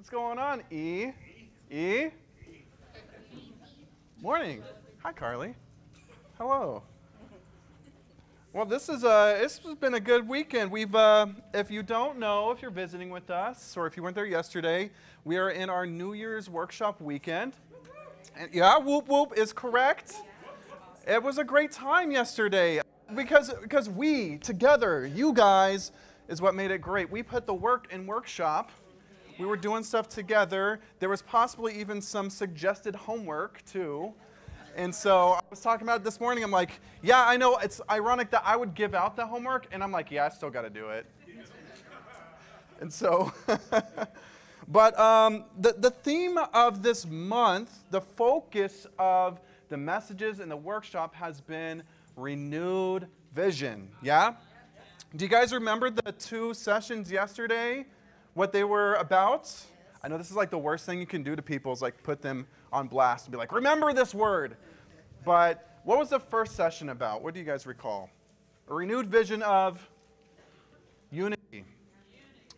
What's going on, E? E? Morning. Hi, Carly. Hello. Well, this is uh, this has been a good weekend. We've, uh, if you don't know, if you're visiting with us, or if you weren't there yesterday, we are in our New Year's workshop weekend. And yeah, whoop whoop is correct. It was a great time yesterday because because we together, you guys, is what made it great. We put the work in workshop. We were doing stuff together. There was possibly even some suggested homework too. And so I was talking about it this morning. I'm like, yeah, I know it's ironic that I would give out the homework, and I'm like, yeah, I still got to do it. and so, but um, the, the theme of this month, the focus of the messages in the workshop has been renewed vision. Yeah? Do you guys remember the two sessions yesterday? What they were about? I know this is like the worst thing you can do to people is like put them on blast and be like, remember this word. But what was the first session about? What do you guys recall? A renewed vision of unity.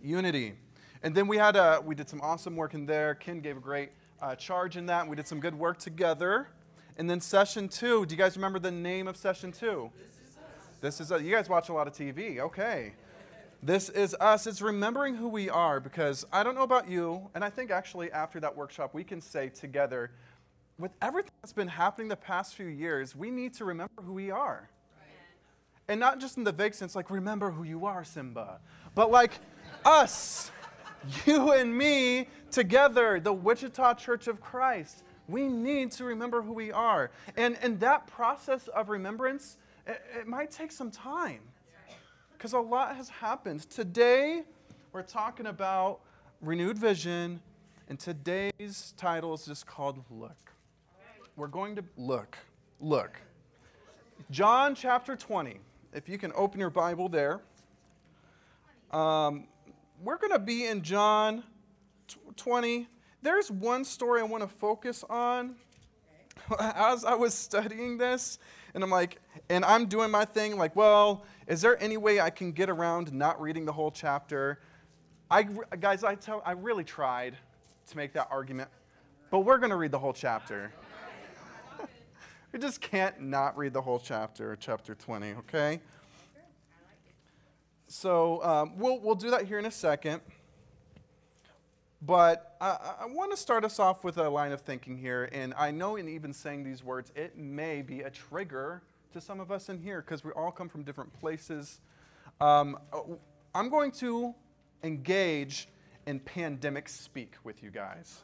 Unity. And then we had a, we did some awesome work in there. Ken gave a great uh, charge in that. We did some good work together. And then session two. Do you guys remember the name of session two? This is us. You guys watch a lot of TV. Okay. This is us. It's remembering who we are because I don't know about you, and I think actually after that workshop, we can say together, with everything that's been happening the past few years, we need to remember who we are. And not just in the vague sense, like, remember who you are, Simba, but like us, you and me together, the Wichita Church of Christ. We need to remember who we are. And, and that process of remembrance, it, it might take some time because a lot has happened. Today, we're talking about renewed vision, and today's title is just called Look. We're going to look. Look. John chapter 20. If you can open your Bible there. Um, we're going to be in John 20. There's one story I want to focus on. As I was studying this, and I'm like, and I'm doing my thing, like, well, is there any way I can get around not reading the whole chapter? I, guys, I, tell, I really tried to make that argument, but we're going to read the whole chapter. we just can't not read the whole chapter, chapter 20, okay? So um, we'll, we'll do that here in a second. But I, I want to start us off with a line of thinking here. And I know in even saying these words, it may be a trigger to some of us in here because we all come from different places. Um, I'm going to engage in pandemic speak with you guys.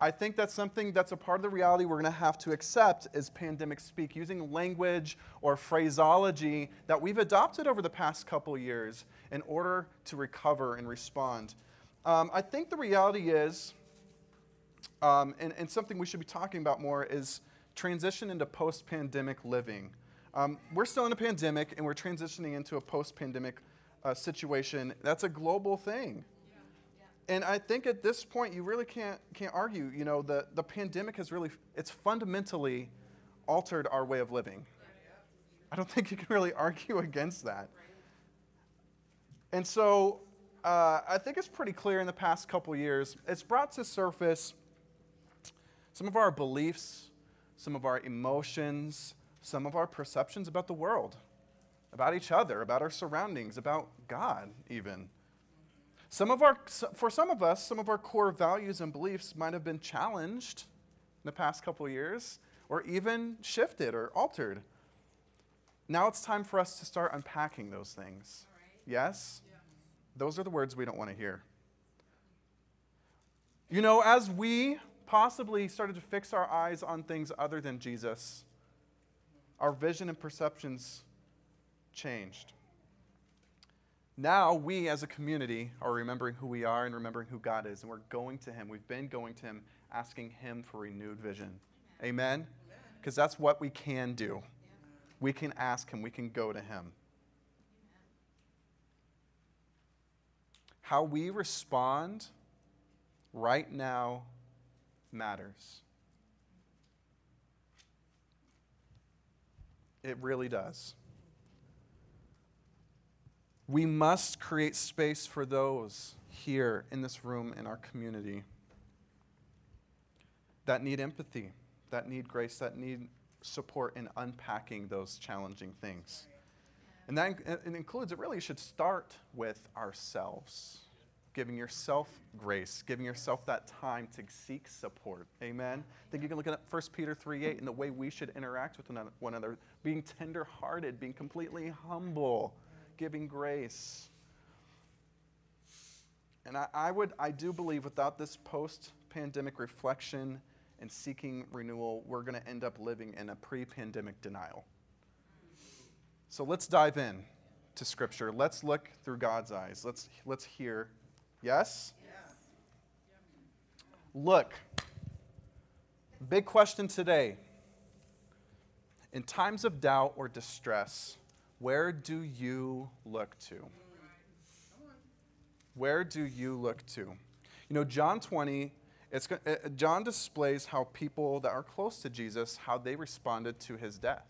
I think that's something that's a part of the reality we're going to have to accept is pandemic speak, using language or phraseology that we've adopted over the past couple years in order to recover and respond um, I think the reality is, um, and, and, something we should be talking about more, is transition into post pandemic living. Um, we're still in a pandemic and we're transitioning into a post pandemic uh, situation. That's a global thing. And I think at this point, you really can't, can't argue. You know, the, the pandemic has really, it's fundamentally altered our way of living. I don't think you can really argue against that. And so uh, I think it's pretty clear in the past couple years, it's brought to surface some of our beliefs, some of our emotions, some of our perceptions about the world, about each other, about our surroundings, about God, even. Some of our, for some of us, some of our core values and beliefs might have been challenged in the past couple years, or even shifted or altered. Now it's time for us to start unpacking those things. Yes? Those are the words we don't want to hear. You know, as we possibly started to fix our eyes on things other than Jesus, our vision and perceptions changed. Now, we as a community are remembering who we are and remembering who God is, and we're going to Him. We've been going to Him, asking Him for renewed vision. Amen? Because that's what we can do. We can ask Him, we can go to Him. How we respond right now matters. It really does. We must create space for those here in this room in our community that need empathy, that need grace, that need support in unpacking those challenging things. And that it includes, it really should start with ourselves, giving yourself grace, giving yourself that time to seek support. Amen. I think you can look at 1 Peter 3 8 and the way we should interact with one another, being tenderhearted, being completely humble, giving grace. And I, I would, I do believe without this post pandemic reflection and seeking renewal, we're going to end up living in a pre pandemic denial. So let's dive in to Scripture. Let's look through God's eyes. Let's, let's hear. Yes? Look. Big question today. In times of doubt or distress, where do you look to? Where do you look to? You know, John 20 it's, uh, John displays how people that are close to Jesus, how they responded to his death.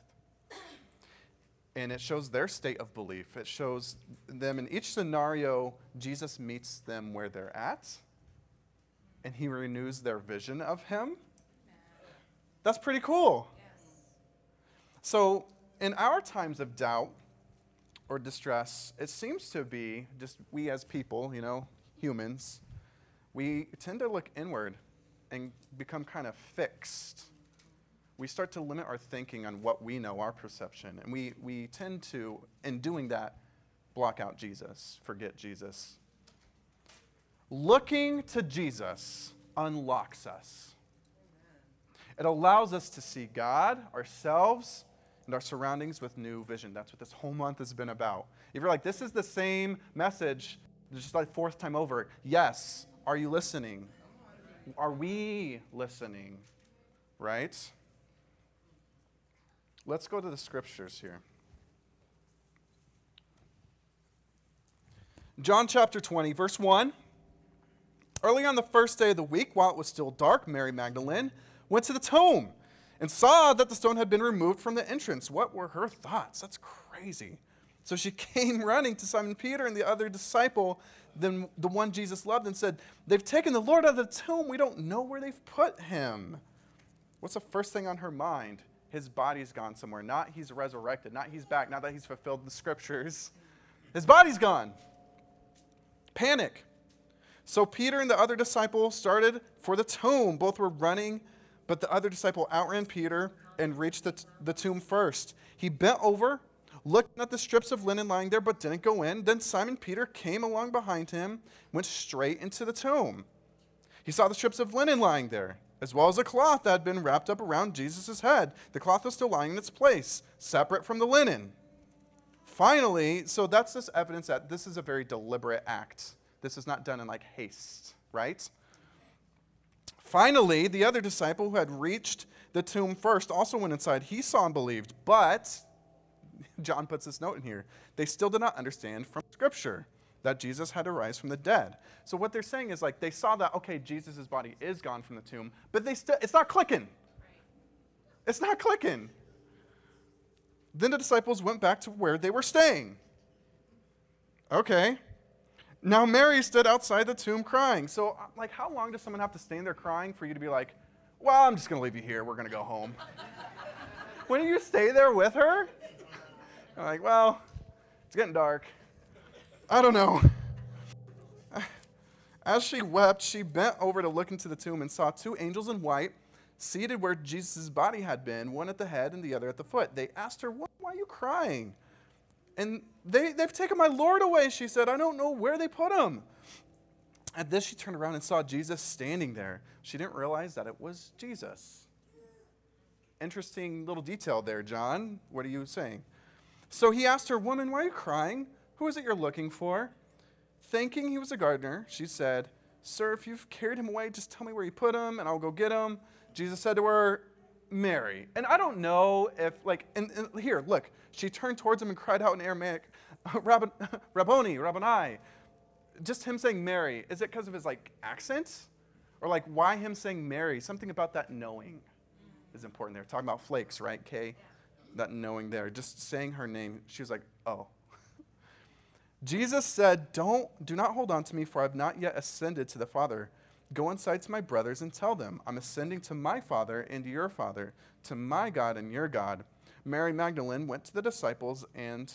And it shows their state of belief. It shows them in each scenario, Jesus meets them where they're at, and he renews their vision of him. That's pretty cool. So, in our times of doubt or distress, it seems to be just we as people, you know, humans, we tend to look inward and become kind of fixed. We start to limit our thinking on what we know, our perception. And we, we tend to, in doing that, block out Jesus, forget Jesus. Looking to Jesus unlocks us. It allows us to see God, ourselves, and our surroundings with new vision. That's what this whole month has been about. If you're like, this is the same message, just like fourth time over, yes, are you listening? Are we listening? Right? Let's go to the scriptures here. John chapter 20, verse 1. Early on the first day of the week, while it was still dark, Mary Magdalene went to the tomb and saw that the stone had been removed from the entrance. What were her thoughts? That's crazy. So she came running to Simon Peter and the other disciple than the one Jesus loved and said, They've taken the Lord out of the tomb. We don't know where they've put him. What's the first thing on her mind? His body's gone somewhere. Not he's resurrected, not he's back, not that he's fulfilled the scriptures. His body's gone. Panic. So Peter and the other disciple started for the tomb. Both were running, but the other disciple outran Peter and reached the, t- the tomb first. He bent over looking at the strips of linen lying there, but didn't go in. Then Simon Peter came along behind him, went straight into the tomb. He saw the strips of linen lying there, as well as a cloth that had been wrapped up around Jesus' head. The cloth was still lying in its place, separate from the linen. Finally, so that's this evidence that this is a very deliberate act. This is not done in like haste, right? Finally, the other disciple who had reached the tomb first also went inside. He saw and believed, but John puts this note in here. They still did not understand from Scripture that Jesus had to rise from the dead. So what they're saying is like they saw that okay, Jesus' body is gone from the tomb, but they still it's not clicking. It's not clicking. Then the disciples went back to where they were staying. Okay. Now Mary stood outside the tomb crying. So uh, like how long does someone have to stand there crying for you to be like, "Well, I'm just going to leave you here. We're going to go home." when you stay there with her, like, well, it's getting dark. I don't know. As she wept, she bent over to look into the tomb and saw two angels in white seated where Jesus' body had been, one at the head and the other at the foot. They asked her, Why are you crying? And they, they've taken my Lord away, she said. I don't know where they put him. At this, she turned around and saw Jesus standing there. She didn't realize that it was Jesus. Interesting little detail there, John. What are you saying? So he asked her, Woman, why are you crying? Who is it you're looking for? Thinking he was a gardener, she said, Sir, if you've carried him away, just tell me where you put him, and I'll go get him. Jesus said to her, Mary. And I don't know if, like, and, and here, look, she turned towards him and cried out in Aramaic, Rabboni, Rabboni. Just him saying Mary, is it because of his, like, accent? Or, like, why him saying Mary? Something about that knowing is important there. Talking about flakes, right, Kay? that knowing there, just saying her name, she was like, oh. Jesus said, Don't, Do not hold on to me, for I have not yet ascended to the Father. Go inside to my brothers and tell them, I'm ascending to my Father and to your Father, to my God and your God. Mary Magdalene went to the disciples and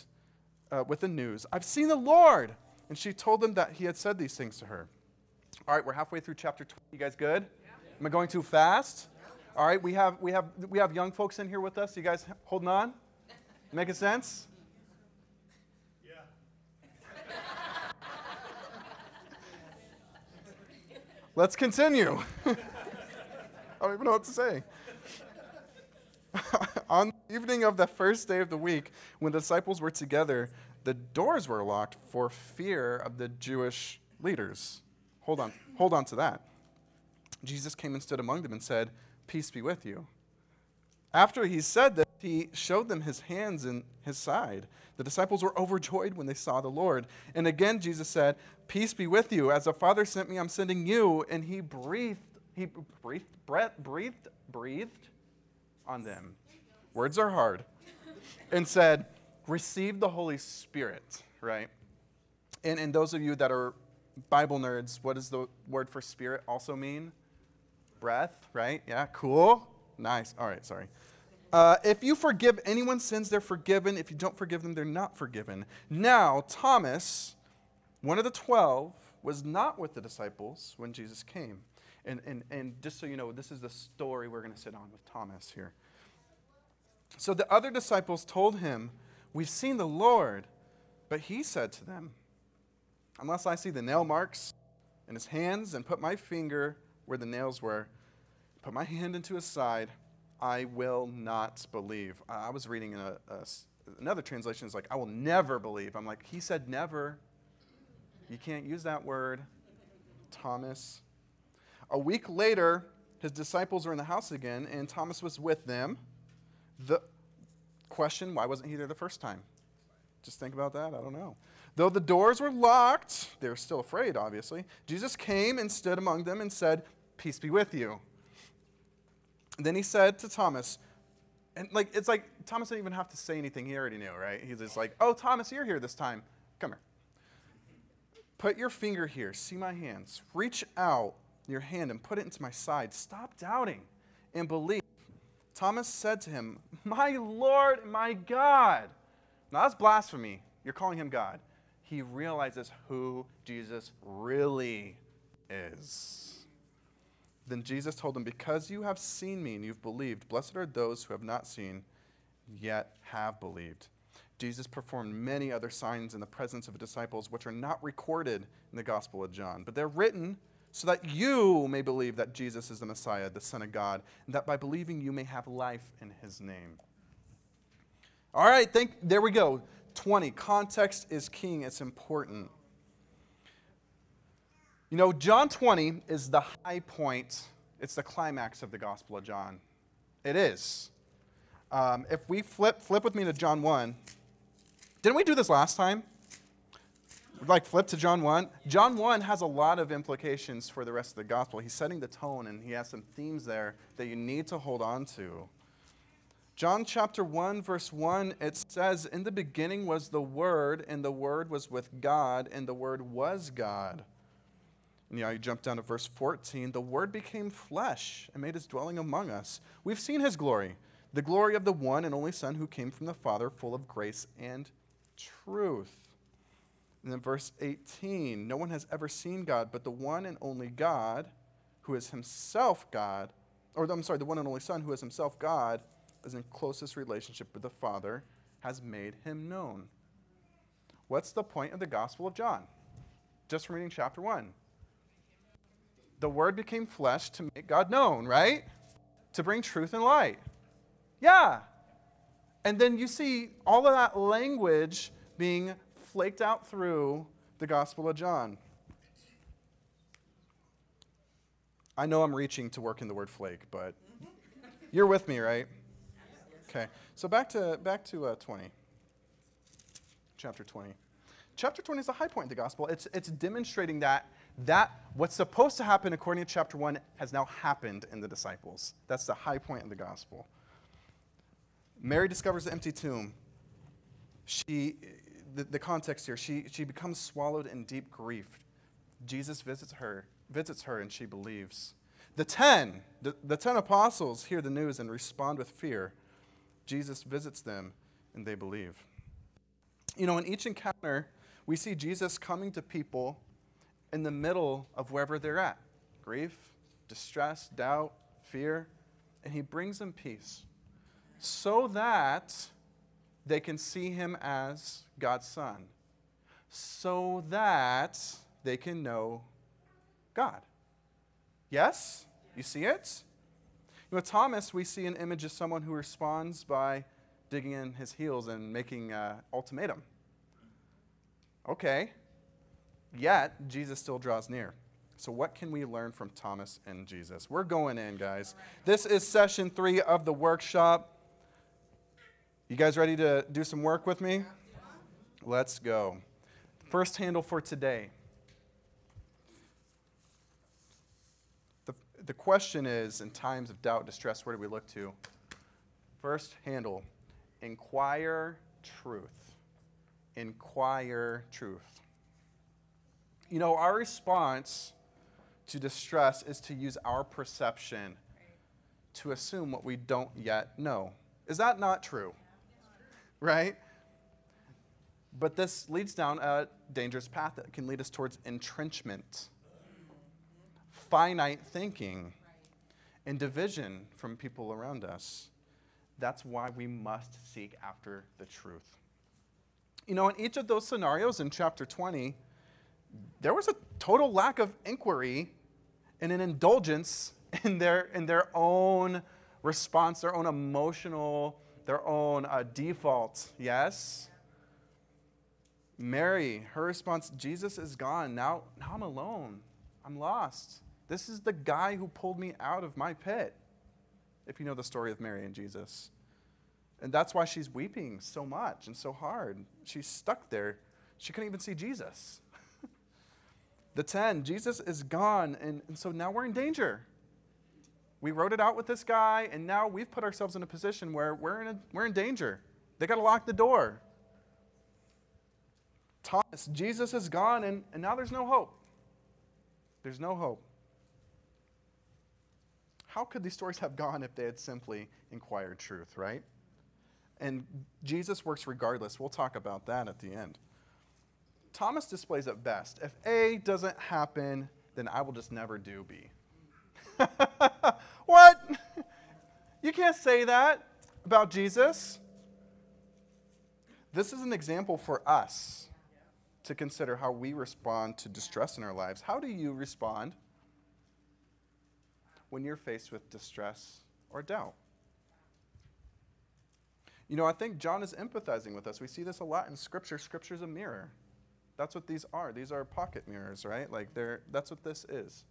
uh, with the news, I've seen the Lord. And she told them that he had said these things to her. All right, we're halfway through chapter 20. You guys good? Yeah. Am I going too fast? Yeah. All right, we have, we, have, we have young folks in here with us. You guys holding on? Making sense? Let's continue. I don't even know what to say. On the evening of the first day of the week, when the disciples were together, the doors were locked for fear of the Jewish leaders. Hold on, hold on to that. Jesus came and stood among them and said, Peace be with you. After he said that, he showed them his hands and his side. The disciples were overjoyed when they saw the Lord. And again, Jesus said, Peace be with you. As the Father sent me, I'm sending you. And he breathed, he breathed, breathed, breathed, breathed on them. Words are hard. And said, Receive the Holy Spirit, right? And, and those of you that are Bible nerds, what does the word for spirit also mean? Breath, right? Yeah, cool. Nice. All right, sorry. Uh, if you forgive anyone's sins, they're forgiven. If you don't forgive them, they're not forgiven. Now, Thomas, one of the twelve, was not with the disciples when Jesus came. And, and, and just so you know, this is the story we're going to sit on with Thomas here. So the other disciples told him, We've seen the Lord. But he said to them, Unless I see the nail marks in his hands and put my finger where the nails were, put my hand into his side, I will not believe. I was reading in a, a, another translation is like, I will never believe. I'm like, he said never. You can't use that word. Thomas. A week later, his disciples were in the house again, and Thomas was with them. The question, why wasn't he there the first time? Just think about that. I don't know. Though the doors were locked, they were still afraid, obviously. Jesus came and stood among them and said, Peace be with you. Then he said to Thomas, and like it's like Thomas didn't even have to say anything. He already knew, right? He's just like, "Oh, Thomas, you're here this time. Come here. Put your finger here. See my hands. Reach out your hand and put it into my side. Stop doubting and believe." Thomas said to him, "My Lord, my God." Now that's blasphemy. You're calling him God. He realizes who Jesus really is. Then Jesus told them, Because you have seen me and you've believed, blessed are those who have not seen, yet have believed. Jesus performed many other signs in the presence of the disciples, which are not recorded in the Gospel of John, but they're written so that you may believe that Jesus is the Messiah, the Son of God, and that by believing you may have life in his name. All right, think, there we go. 20. Context is king, it's important. You know, John 20 is the high point, it's the climax of the Gospel of John. It is. Um, if we flip, flip with me to John 1, didn't we do this last time? Like flip to John 1. John 1 has a lot of implications for the rest of the gospel. He's setting the tone and he has some themes there that you need to hold on to. John chapter 1, verse 1, it says, In the beginning was the Word, and the Word was with God, and the Word was God. And know, you jump down to verse 14. The Word became flesh and made his dwelling among us. We've seen his glory, the glory of the one and only Son who came from the Father, full of grace and truth. And then verse 18 No one has ever seen God, but the one and only God, who is himself God, or I'm sorry, the one and only Son, who is himself God, is in closest relationship with the Father, has made him known. What's the point of the Gospel of John? Just from reading chapter 1 the Word became flesh to make God known, right? To bring truth and light. Yeah. And then you see all of that language being flaked out through the Gospel of John. I know I'm reaching to work in the word flake, but you're with me, right? Okay. So back to back to uh, 20. Chapter 20. Chapter 20 is the high point of the gospel. It's, it's demonstrating that that what's supposed to happen according to chapter 1 has now happened in the disciples. That's the high point of the gospel. Mary discovers the empty tomb. She the, the context here, she, she becomes swallowed in deep grief. Jesus visits her, visits her, and she believes. The ten, the, the ten apostles hear the news and respond with fear. Jesus visits them, and they believe. You know, in each encounter, we see Jesus coming to people in the middle of wherever they're at grief, distress, doubt, fear, and he brings them peace so that they can see him as God's Son, so that they can know God. Yes? You see it? With Thomas, we see an image of someone who responds by digging in his heels and making an ultimatum. Okay. Yet, Jesus still draws near. So, what can we learn from Thomas and Jesus? We're going in, guys. This is session three of the workshop. You guys ready to do some work with me? Let's go. First handle for today. The, the question is in times of doubt, distress, where do we look to? First handle inquire truth. Inquire truth. You know, our response to distress is to use our perception to assume what we don't yet know. Is that not true? Right? But this leads down a dangerous path that can lead us towards entrenchment, finite thinking, and division from people around us. That's why we must seek after the truth. You know, in each of those scenarios in chapter 20, there was a total lack of inquiry and an indulgence in their, in their own response, their own emotional, their own uh, default. Yes? Mary, her response Jesus is gone. Now, now I'm alone. I'm lost. This is the guy who pulled me out of my pit, if you know the story of Mary and Jesus. And that's why she's weeping so much and so hard. She's stuck there. She couldn't even see Jesus. The 10, Jesus is gone, and, and so now we're in danger. We wrote it out with this guy, and now we've put ourselves in a position where we're in, a, we're in danger. They got to lock the door. Thomas, Jesus is gone, and, and now there's no hope. There's no hope. How could these stories have gone if they had simply inquired truth, right? And Jesus works regardless. We'll talk about that at the end. Thomas displays it best. If A doesn't happen, then I will just never do B. what? You can't say that about Jesus. This is an example for us to consider how we respond to distress in our lives. How do you respond when you're faced with distress or doubt? You know, I think John is empathizing with us. We see this a lot in Scripture. Scripture's a mirror. That's what these are. These are pocket mirrors, right? Like they're that's what this is.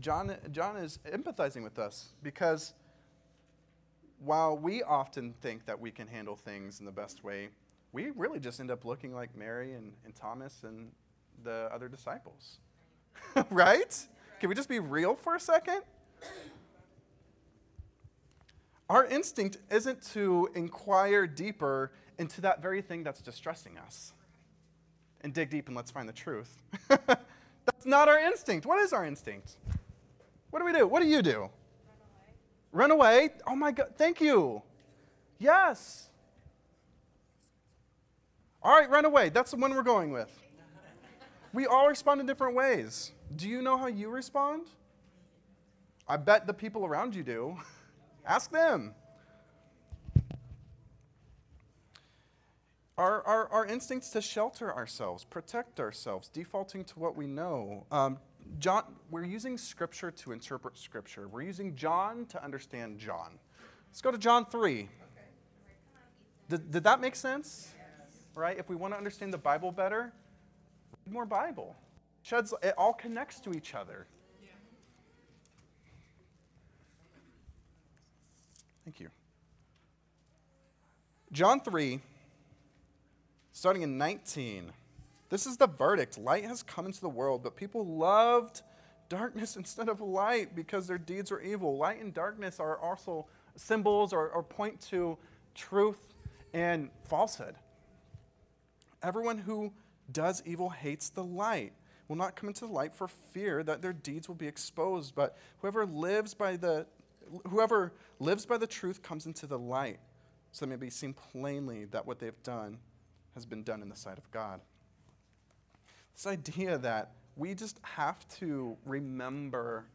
John, John is empathizing with us because while we often think that we can handle things in the best way, we really just end up looking like Mary and, and Thomas and the other disciples. right? Can we just be real for a second? Our instinct isn't to inquire deeper into that very thing that's distressing us and dig deep and let's find the truth. that's not our instinct. What is our instinct? What do we do? What do you do? Run away. Run away? Oh my God, thank you. Yes. All right, run away. That's the one we're going with. We all respond in different ways. Do you know how you respond? I bet the people around you do. Ask them. Our, our, our instincts to shelter ourselves, protect ourselves, defaulting to what we know. Um, John, we're using Scripture to interpret Scripture. We're using John to understand John. Let's go to John 3. Did, did that make sense? Right? If we want to understand the Bible better, read more Bible. Sheds, it all connects to each other. Thank you. John 3, starting in 19. This is the verdict. Light has come into the world, but people loved darkness instead of light because their deeds were evil. Light and darkness are also symbols or, or point to truth and falsehood. Everyone who does evil hates the light, will not come into the light for fear that their deeds will be exposed. But whoever lives by the whoever lives by the truth comes into the light, so it may be seen plainly that what they've done has been done in the sight of God. This idea that we just have to remember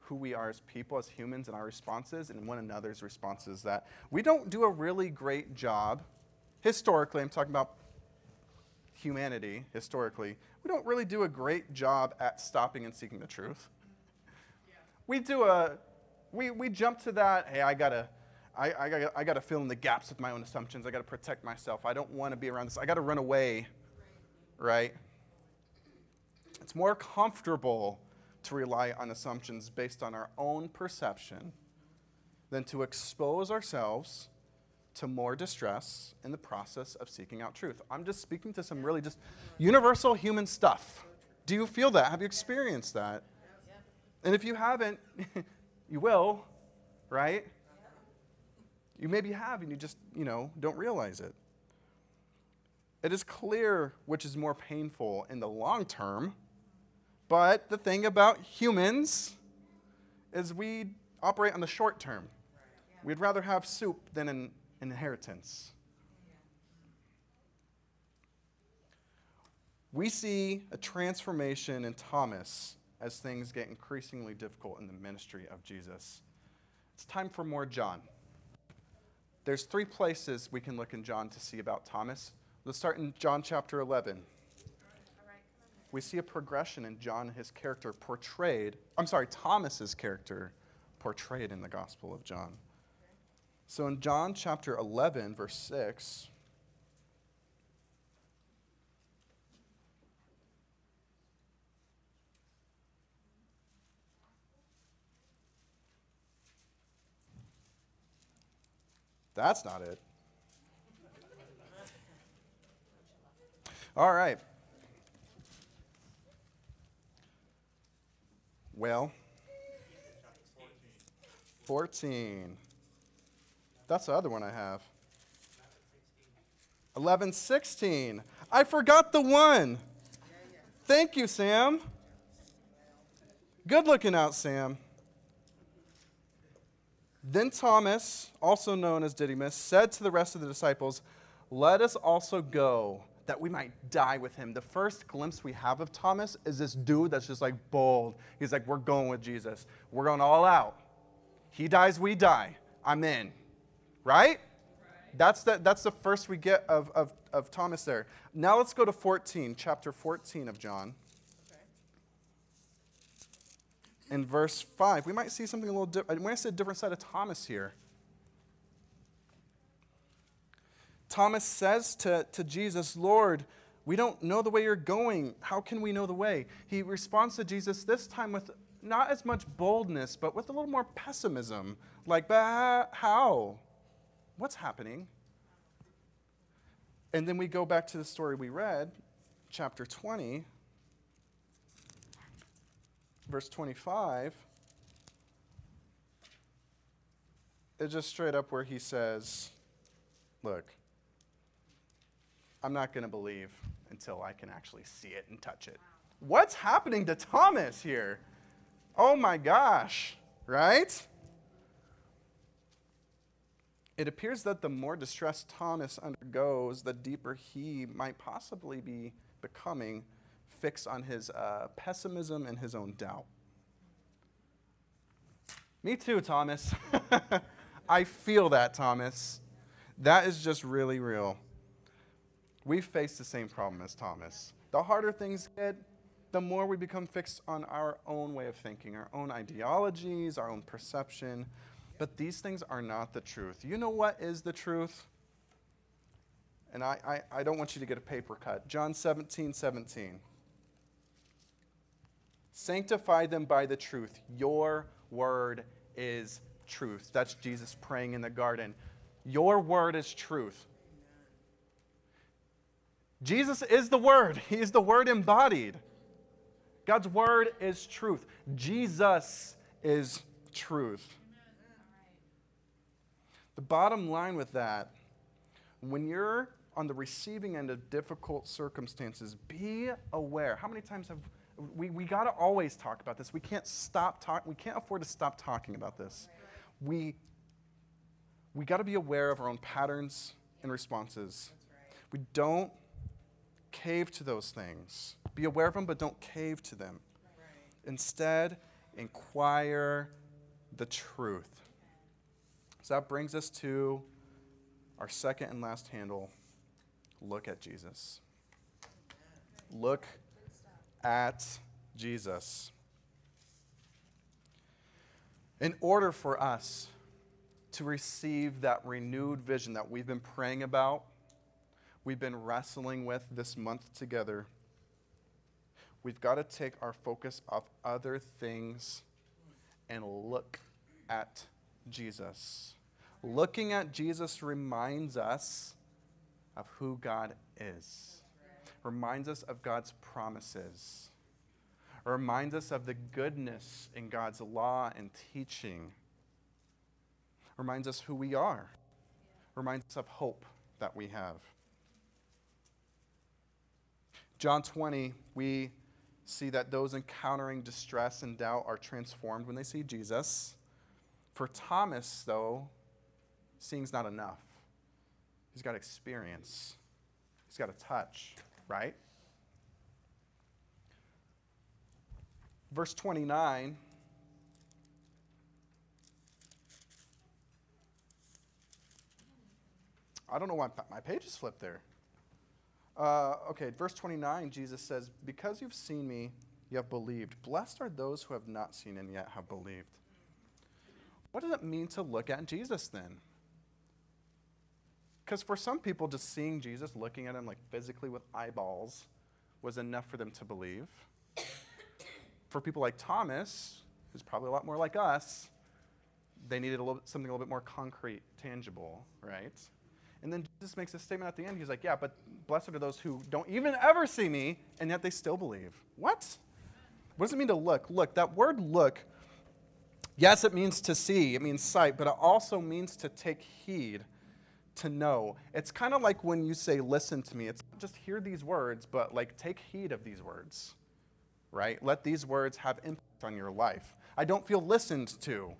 who we are as people, as humans, and our responses, and one another's responses. That we don't do a really great job, historically, I'm talking about humanity, historically, we don't really do a great job at stopping and seeking the truth. We do a, we, we jump to that, hey, I gotta, I, I, I gotta fill in the gaps with my own assumptions. I gotta protect myself. I don't wanna be around this. I gotta run away, right? It's more comfortable to rely on assumptions based on our own perception than to expose ourselves to more distress in the process of seeking out truth. I'm just speaking to some really just universal human stuff. Do you feel that? Have you experienced that? And if you haven't, you will, right? You maybe have and you just, you know, don't realize it. It is clear which is more painful in the long term but the thing about humans is we operate on the short term. We'd rather have soup than an inheritance. We see a transformation in Thomas as things get increasingly difficult in the ministry of Jesus. It's time for more John. There's three places we can look in John to see about Thomas. Let's start in John chapter 11 we see a progression in John, his character portrayed, I'm sorry, Thomas's character portrayed in the Gospel of John. So in John chapter 11, verse 6, That's not it. All right. Well, 14. That's the other one I have. 11, 16. I forgot the one. Thank you, Sam. Good looking out, Sam. Then Thomas, also known as Didymus, said to the rest of the disciples, Let us also go that we might die with him. The first glimpse we have of Thomas is this dude that's just like bold. He's like, We're going with Jesus. We're going all out. He dies, we die. I'm in. Right? That's the, that's the first we get of, of, of Thomas there. Now let's go to 14, chapter 14 of John. In verse 5, we might see something a little different. Might see a different side of Thomas here. Thomas says to, to Jesus, Lord, we don't know the way you're going. How can we know the way? He responds to Jesus this time with not as much boldness, but with a little more pessimism. Like, but how? What's happening? And then we go back to the story we read, chapter 20, verse 25. It's just straight up where he says, Look, I'm not going to believe until I can actually see it and touch it. What's happening to Thomas here? Oh my gosh, right? It appears that the more distress Thomas undergoes, the deeper he might possibly be becoming fixed on his uh, pessimism and his own doubt. Me too, Thomas. I feel that, Thomas. That is just really real we face the same problem as Thomas. The harder things get, the more we become fixed on our own way of thinking, our own ideologies, our own perception. But these things are not the truth. You know what is the truth? And I, I, I don't want you to get a paper cut. John 17, 17. Sanctify them by the truth. Your word is truth. That's Jesus praying in the garden. Your word is truth. Jesus is the Word, He is the Word embodied. God's Word is truth. Jesus is truth. The bottom line with that, when you're on the receiving end of difficult circumstances, be aware. How many times have we, we got to always talk about this? We can't stop talking. We can't afford to stop talking about this. We, we got to be aware of our own patterns and responses. We don't cave to those things. Be aware of them, but don't cave to them. Instead, inquire the truth. So that brings us to our second and last handle look at Jesus. Look at Jesus. In order for us to receive that renewed vision that we've been praying about, we've been wrestling with this month together, we've got to take our focus off other things and look at Jesus. Looking at Jesus reminds us of who God is, reminds us of God's promises, reminds us of the goodness in God's law and teaching, reminds us who we are, reminds us of hope that we have. John 20, we see that those encountering distress and doubt are transformed when they see Jesus. For Thomas, though, seeing's not enough. He's got experience, he's got a touch, right? Verse 29. I don't know why my page is flipped there. Uh, okay, verse 29, Jesus says, Because you've seen me, you have believed. Blessed are those who have not seen and yet have believed. What does it mean to look at Jesus then? Because for some people, just seeing Jesus, looking at him like physically with eyeballs, was enough for them to believe. For people like Thomas, who's probably a lot more like us, they needed a little, something a little bit more concrete, tangible, right? And then Jesus makes a statement at the end. He's like, Yeah, but blessed are those who don't even ever see me, and yet they still believe. What? What does it mean to look? Look, that word look, yes, it means to see, it means sight, but it also means to take heed to know. It's kind of like when you say, listen to me. It's not just hear these words, but like take heed of these words, right? Let these words have impact on your life. I don't feel listened to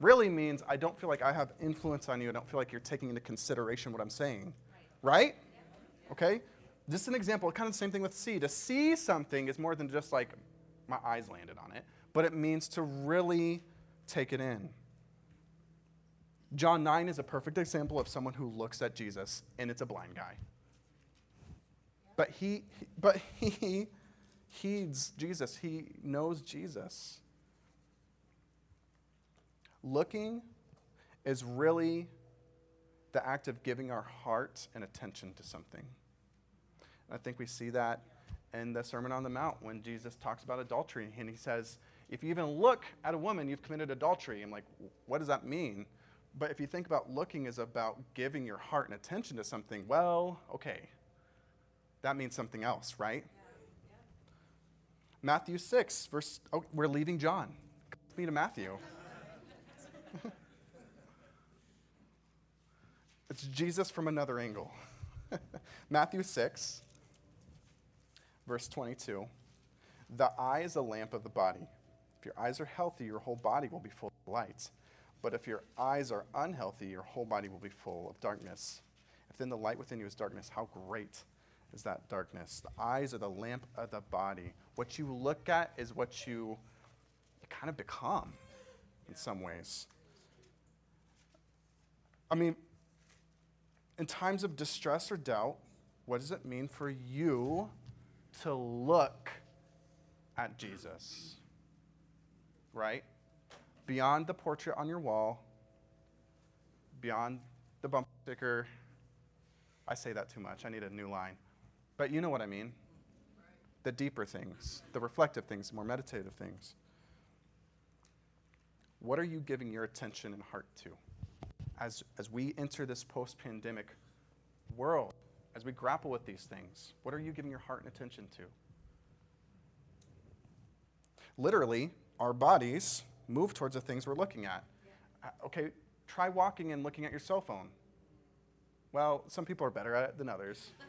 really means I don't feel like I have influence on you. I don't feel like you're taking into consideration what I'm saying, right? Okay? Just an example, kind of the same thing with see. To see something is more than just like my eyes landed on it, but it means to really take it in. John 9 is a perfect example of someone who looks at Jesus and it's a blind guy. But he, but he heeds Jesus. He knows Jesus. Looking is really the act of giving our heart and attention to something. I think we see that in the Sermon on the Mount when Jesus talks about adultery and he says, if you even look at a woman, you've committed adultery. I'm like, what does that mean? But if you think about looking is about giving your heart and attention to something, well, okay, that means something else, right? Yeah. Yeah. Matthew 6, verse, oh, we're leaving John. Let's me to Matthew. it's Jesus from another angle. Matthew 6, verse 22. The eye is a lamp of the body. If your eyes are healthy, your whole body will be full of light. But if your eyes are unhealthy, your whole body will be full of darkness. If then the light within you is darkness, how great is that darkness? The eyes are the lamp of the body. What you look at is what you, you kind of become in some ways. I mean, in times of distress or doubt, what does it mean for you to look at Jesus? Right? Beyond the portrait on your wall, beyond the bumper sticker. I say that too much. I need a new line. But you know what I mean. The deeper things, the reflective things, the more meditative things. What are you giving your attention and heart to? As, as we enter this post pandemic world, as we grapple with these things, what are you giving your heart and attention to? Literally, our bodies move towards the things we're looking at. Uh, okay, try walking and looking at your cell phone. Well, some people are better at it than others.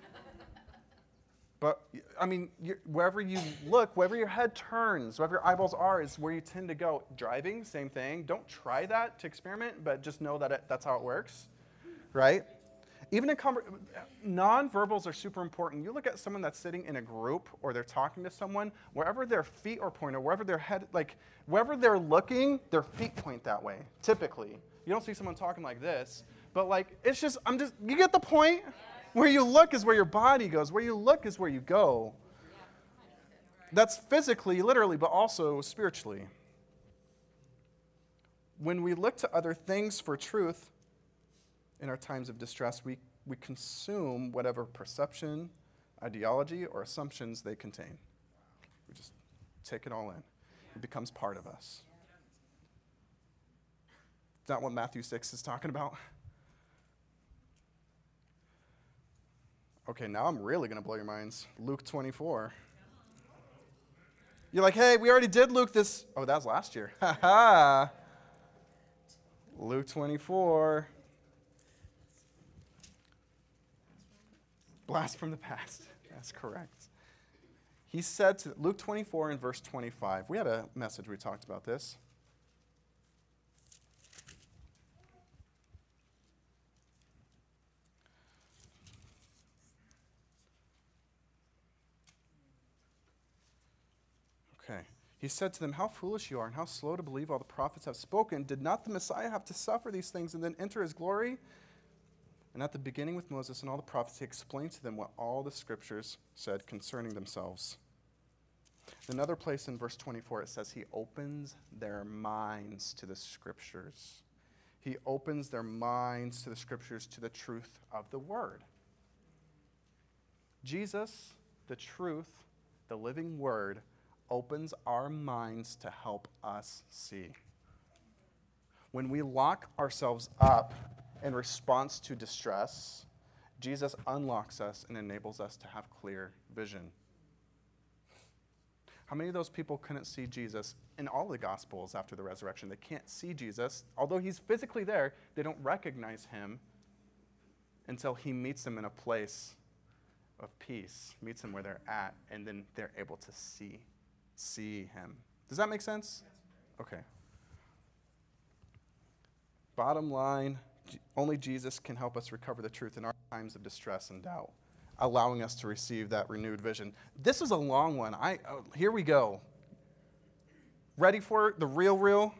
But I mean, wherever you look, wherever your head turns, wherever your eyeballs are, is where you tend to go. Driving, same thing. Don't try that to experiment, but just know that it, that's how it works, right? Even in conver- non-verbals are super important. You look at someone that's sitting in a group or they're talking to someone, wherever their feet are pointed, wherever their head, like wherever they're looking, their feet point that way. Typically, you don't see someone talking like this, but like it's just I'm just you get the point. Where you look is where your body goes. Where you look is where you go. That's physically, literally, but also spiritually. When we look to other things for truth in our times of distress, we, we consume whatever perception, ideology, or assumptions they contain. We just take it all in, it becomes part of us. Is that what Matthew 6 is talking about? Okay, now I'm really going to blow your minds. Luke 24. You're like, hey, we already did Luke this. Oh, that was last year. Ha ha. Luke 24. Blast from the past. That's correct. He said to Luke 24 and verse 25. We had a message we talked about this. Okay. He said to them, How foolish you are, and how slow to believe all the prophets have spoken. Did not the Messiah have to suffer these things and then enter his glory? And at the beginning with Moses and all the prophets, he explained to them what all the scriptures said concerning themselves. Another place in verse 24, it says, He opens their minds to the scriptures. He opens their minds to the scriptures, to the truth of the word. Jesus, the truth, the living word, opens our minds to help us see. When we lock ourselves up in response to distress, Jesus unlocks us and enables us to have clear vision. How many of those people couldn't see Jesus in all the Gospels after the resurrection? They can't see Jesus. Although he's physically there, they don't recognize him until he meets them in a place of peace, meets them where they're at, and then they're able to see see him. Does that make sense? Okay. Bottom line, only Jesus can help us recover the truth in our times of distress and doubt, allowing us to receive that renewed vision. This is a long one. I oh, here we go. Ready for the real real?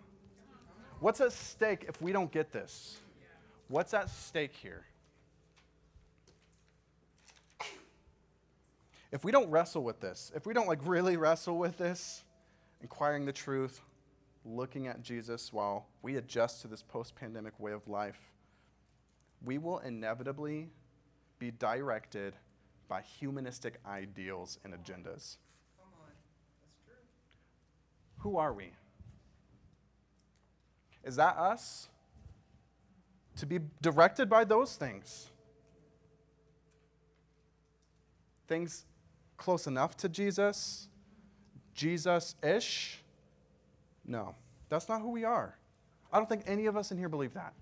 What's at stake if we don't get this? What's at stake here? if we don't wrestle with this, if we don't like really wrestle with this, inquiring the truth, looking at Jesus while we adjust to this post pandemic way of life, we will inevitably be directed by humanistic ideals and agendas. Who are we? Is that us? To be directed by those things. Things close enough to Jesus, Jesus ish. No, that's not who we are. I don't think any of us in here believe that.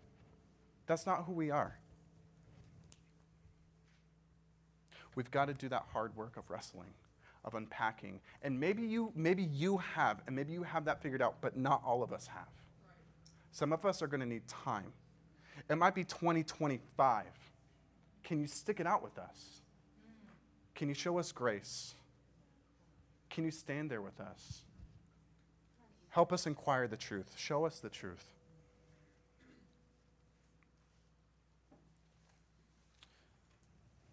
That's not who we are. We've got to do that hard work of wrestling, of unpacking. And maybe you, maybe you have, and maybe you have that figured out, but not all of us have. Some of us are going to need time. It might be 2025. Can you stick it out with us? Can you show us grace? Can you stand there with us? Help us inquire the truth. Show us the truth.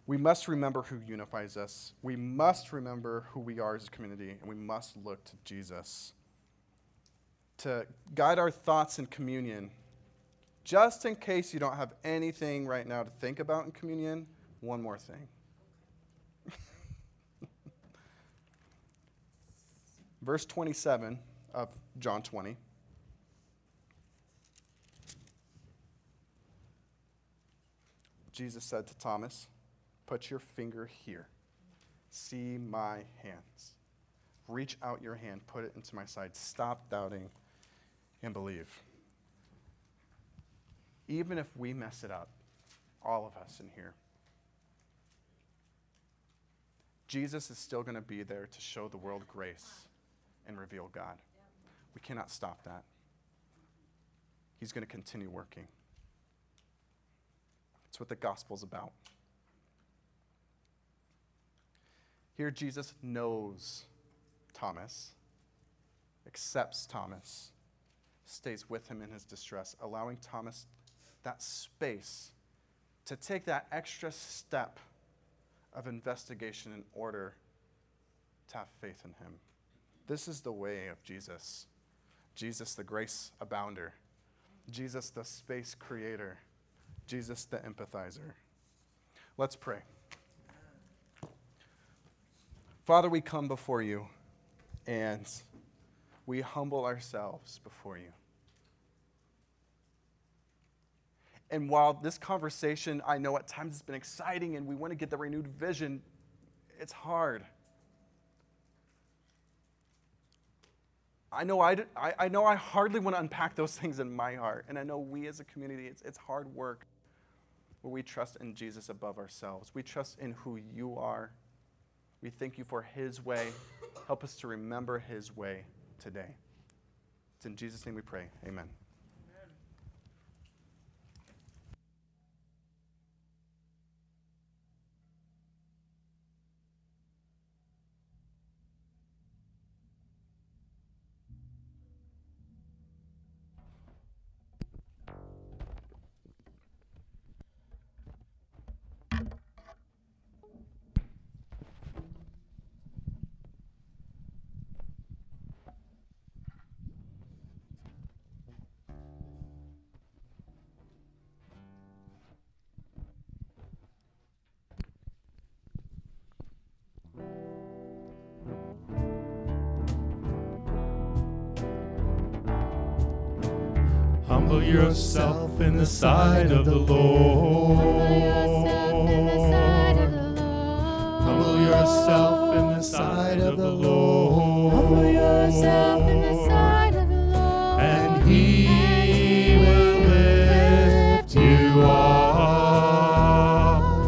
We must remember who unifies us. We must remember who we are as a community, and we must look to Jesus to guide our thoughts in communion. Just in case you don't have anything right now to think about in communion, one more thing. verse 27 of John 20. Jesus said to Thomas, Put your finger here. See my hands. Reach out your hand, put it into my side. Stop doubting and believe. Even if we mess it up, all of us in here. Jesus is still going to be there to show the world grace and reveal God. We cannot stop that. He's going to continue working. It's what the gospel's about. Here, Jesus knows Thomas, accepts Thomas, stays with him in his distress, allowing Thomas that space to take that extra step of investigation in order to have faith in him. This is the way of Jesus. Jesus, the grace abounder. Jesus, the space creator. Jesus, the empathizer. Let's pray. Father, we come before you and we humble ourselves before you. And while this conversation, I know at times it's been exciting and we want to get the renewed vision, it's hard. I know I, I, I, know I hardly want to unpack those things in my heart. And I know we as a community, it's, it's hard work where we trust in Jesus above ourselves. We trust in who you are. We thank you for his way. Help us to remember his way today. It's in Jesus' name we pray. Amen. Yourself in the sight of the Lord.